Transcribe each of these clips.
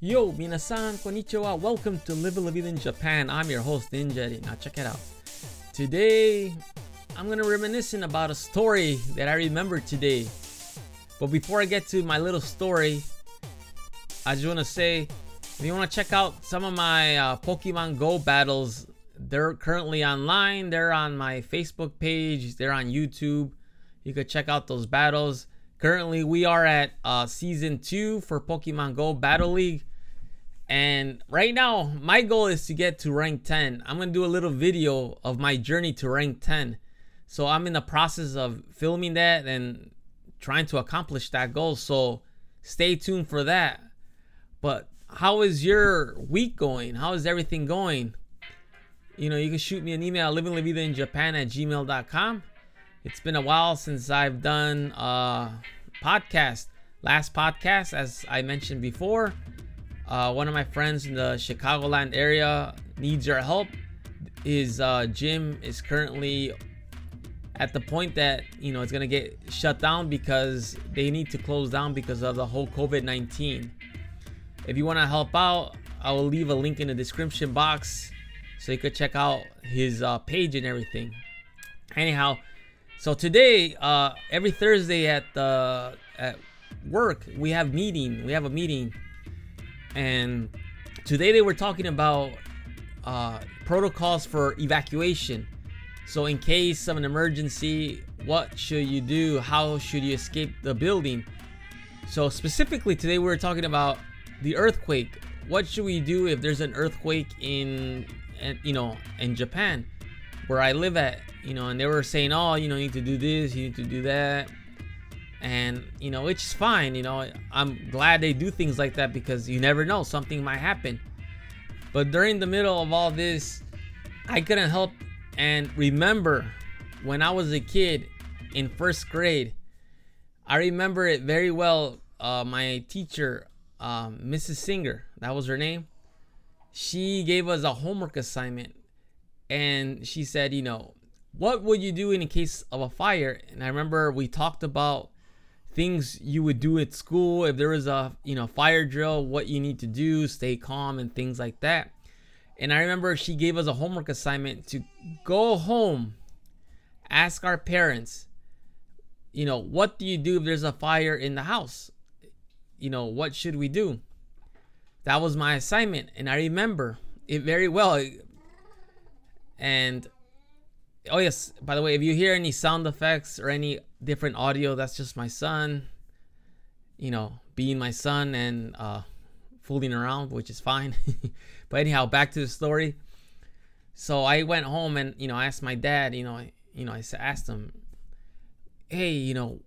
Yo, minasan, konnichiwa. Welcome to Live La Vida in Japan. I'm your host, Ninja. Now check it out. Today, I'm gonna reminiscing about a story that I remember today. But before I get to my little story, I just wanna say, if you wanna check out some of my uh, Pokemon Go battles, they're currently online. They're on my Facebook page. They're on YouTube. You could check out those battles. Currently, we are at uh, season two for Pokemon Go Battle League. And right now, my goal is to get to rank 10. I'm going to do a little video of my journey to rank 10. So I'm in the process of filming that and trying to accomplish that goal. So stay tuned for that. But how is your week going? How is everything going? You know, you can shoot me an email, livinglavidainjapan at gmail.com. It's been a while since I've done a podcast. Last podcast, as I mentioned before, uh, one of my friends in the Chicagoland area needs your help. His uh, gym is currently at the point that you know it's gonna get shut down because they need to close down because of the whole COVID-19. If you want to help out, I will leave a link in the description box so you could check out his uh, page and everything. Anyhow, so today, uh, every Thursday at the at work, we have meeting. We have a meeting, and today they were talking about uh, protocols for evacuation. So in case of an emergency, what should you do? How should you escape the building? So specifically today, we were talking about the earthquake. What should we do if there's an earthquake in, you know, in Japan, where I live at? You know, and they were saying, oh, you know, you need to do this, you need to do that. And, you know, it's fine. You know, I'm glad they do things like that because you never know, something might happen. But during the middle of all this, I couldn't help and remember when I was a kid in first grade. I remember it very well. Uh, my teacher, um, Mrs. Singer, that was her name. She gave us a homework assignment, and she said, you know, what would you do in a case of a fire? And I remember we talked about things you would do at school if there was a you know fire drill, what you need to do, stay calm, and things like that. And I remember she gave us a homework assignment to go home, ask our parents, you know, what do you do if there's a fire in the house? You know, what should we do? That was my assignment, and I remember it very well. And oh yes. By the way if you hear any sound effects or any different audio that's just my son you know being my son and uh fooling around which is fine. But anyhow back to the story. So i went home and you know i asked my dad you know you know i asked him hey you know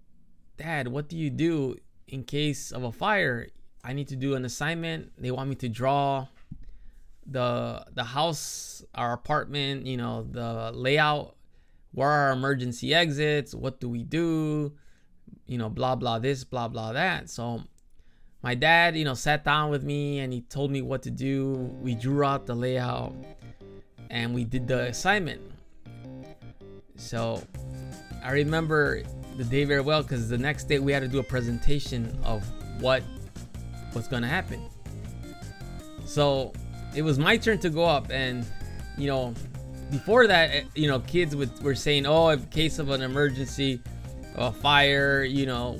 dad what do you do in case of a fire? I need to do an assignment. They want me to draw the the house, our apartment, you know, the layout, where are our emergency exits, what do we do, you know, blah blah this, blah blah that. So my dad, you know, sat down with me and he told me what to do. We drew out the layout and we did the assignment. So I remember the day very well because the next day we had to do a presentation of what was going to happen. So it was my turn to go up and you know before that eh, you know kids would were saying oh in case of an emergency a fire you know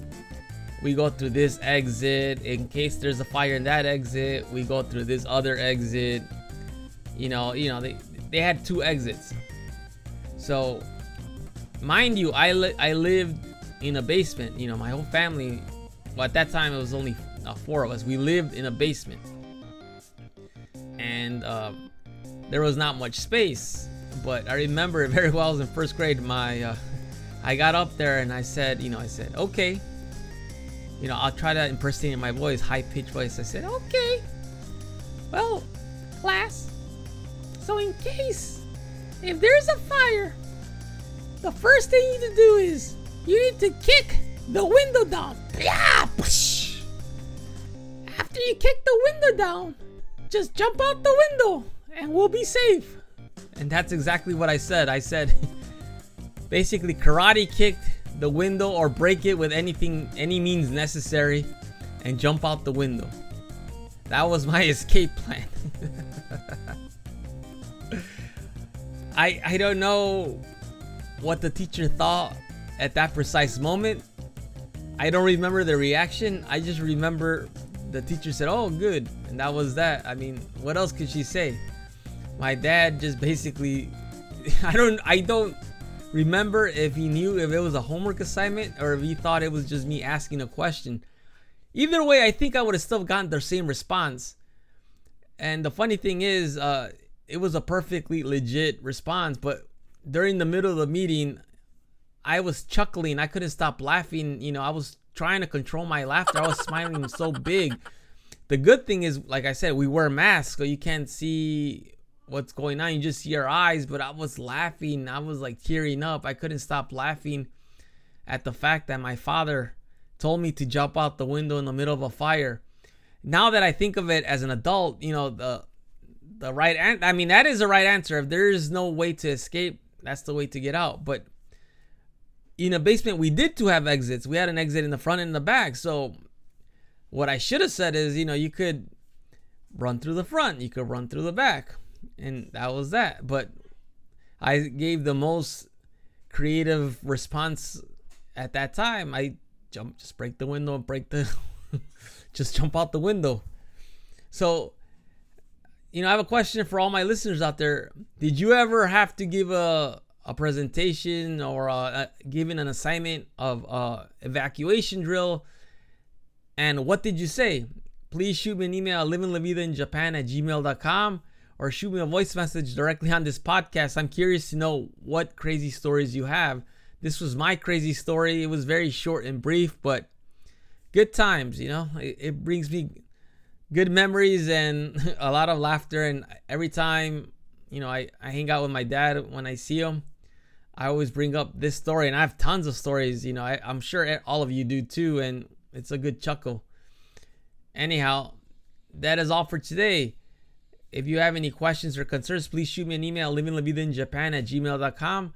we go through this exit. In case there's a fire in that exit we go through this other exit. You know you know they they had two exits. So mind you i li- i lived in a basement you know my whole family well at that time it was only uh, four of us. We lived in a basement and uh, there was not much space. But I remember very well. I was in first grade. My uh, I got up there and I said, you know, I said, okay. You know, I'll try to impersonate my voice, high pitched voice. I said, okay. Well, class. So in case if there's a fire, the first thing you need to do is you need to kick the window down. After you kick the window down, just jump out the window and we'll be safe. And that's exactly what I said. I said basically karate kicked the window or break it with anything any means necessary and jump out the window. That was my escape plan. I I don't know what the teacher thought at that precise moment. I don't remember the reaction. I just remember the teacher said, "Oh, good," and that was that. I mean, what else could she say? My dad just basically, I don't, I don't remember if he knew if it was a homework assignment or if he thought it was just me asking a question. Either way, I think I would have still gotten the same response. And the funny thing is, uh, it was a perfectly legit response, but during the middle of the meeting, I was chuckling. I couldn't stop laughing. You know, I was trying to control my laughter. I was smiling so big. The good thing is, like I said, we wear masks, so you can't see what's going on. You just see our eyes. But I was laughing. I was like tearing up. I couldn't stop laughing at the fact that my father told me to jump out the window in the middle of a fire. Now that I think of it as an adult, you know, the the right answer, I mean, that is the right answer. If there is no way to escape, that's the way to get out. But in a basement, we did to have exits. We had an exit in the front and the back. So what I should have said is, you know, you could run through the front, you could run through the back. And that was that. But I gave the most creative response at that time. I jump, just break the window, break the, just jump out the window. So, you know, I have a question for all my listeners out there. Did you ever have to give a a presentation or uh, uh, a, a, given an assignment of a evacuation drill? And what did you say? Please shoot me an email at livinglavidainjapan at gmail.com or shoot me a voice message directly on this podcast. I'm curious to know what crazy stories you have. This was my crazy story. It was very short and brief, but good times, you know. It, it brings me good memories and a lot of laughter. And every time, you know, I, I hang out with my dad when I see him, I always bring up this story. And I have tons of stories, you know, I, I'm sure all of you do too. And it's a good chuckle. Anyhow, that is all for today. If you have any questions or concerns, please shoot me an email, livinglavidainjapan at gmail.com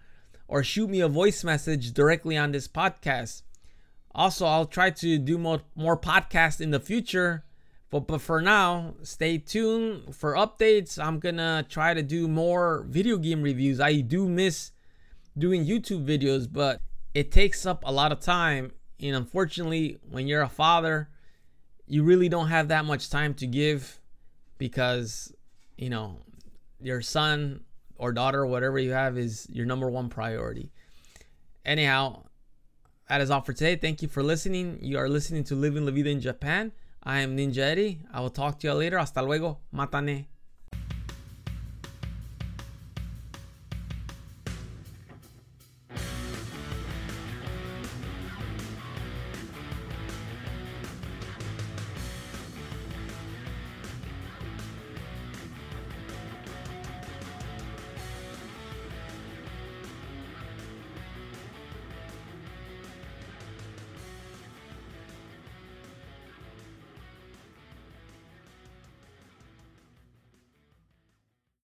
or shoot me a voice message directly on this podcast. Also, I'll try to do more, more podcasts in the future. But, but for now, stay tuned for updates. I'm to try to do more video game reviews. I do miss doing YouTube videos, but it takes up a lot of time. And unfortunately, when you're a father, you really don't have that much time to give because you know, your son or daughter, whatever you have, is your number one priority. Anyhow, that is all for today. Thank you for listening. You are listening to Living La Vida in Japan. I am Ninja Eddie. I will talk to you later. Hasta luego. Matane.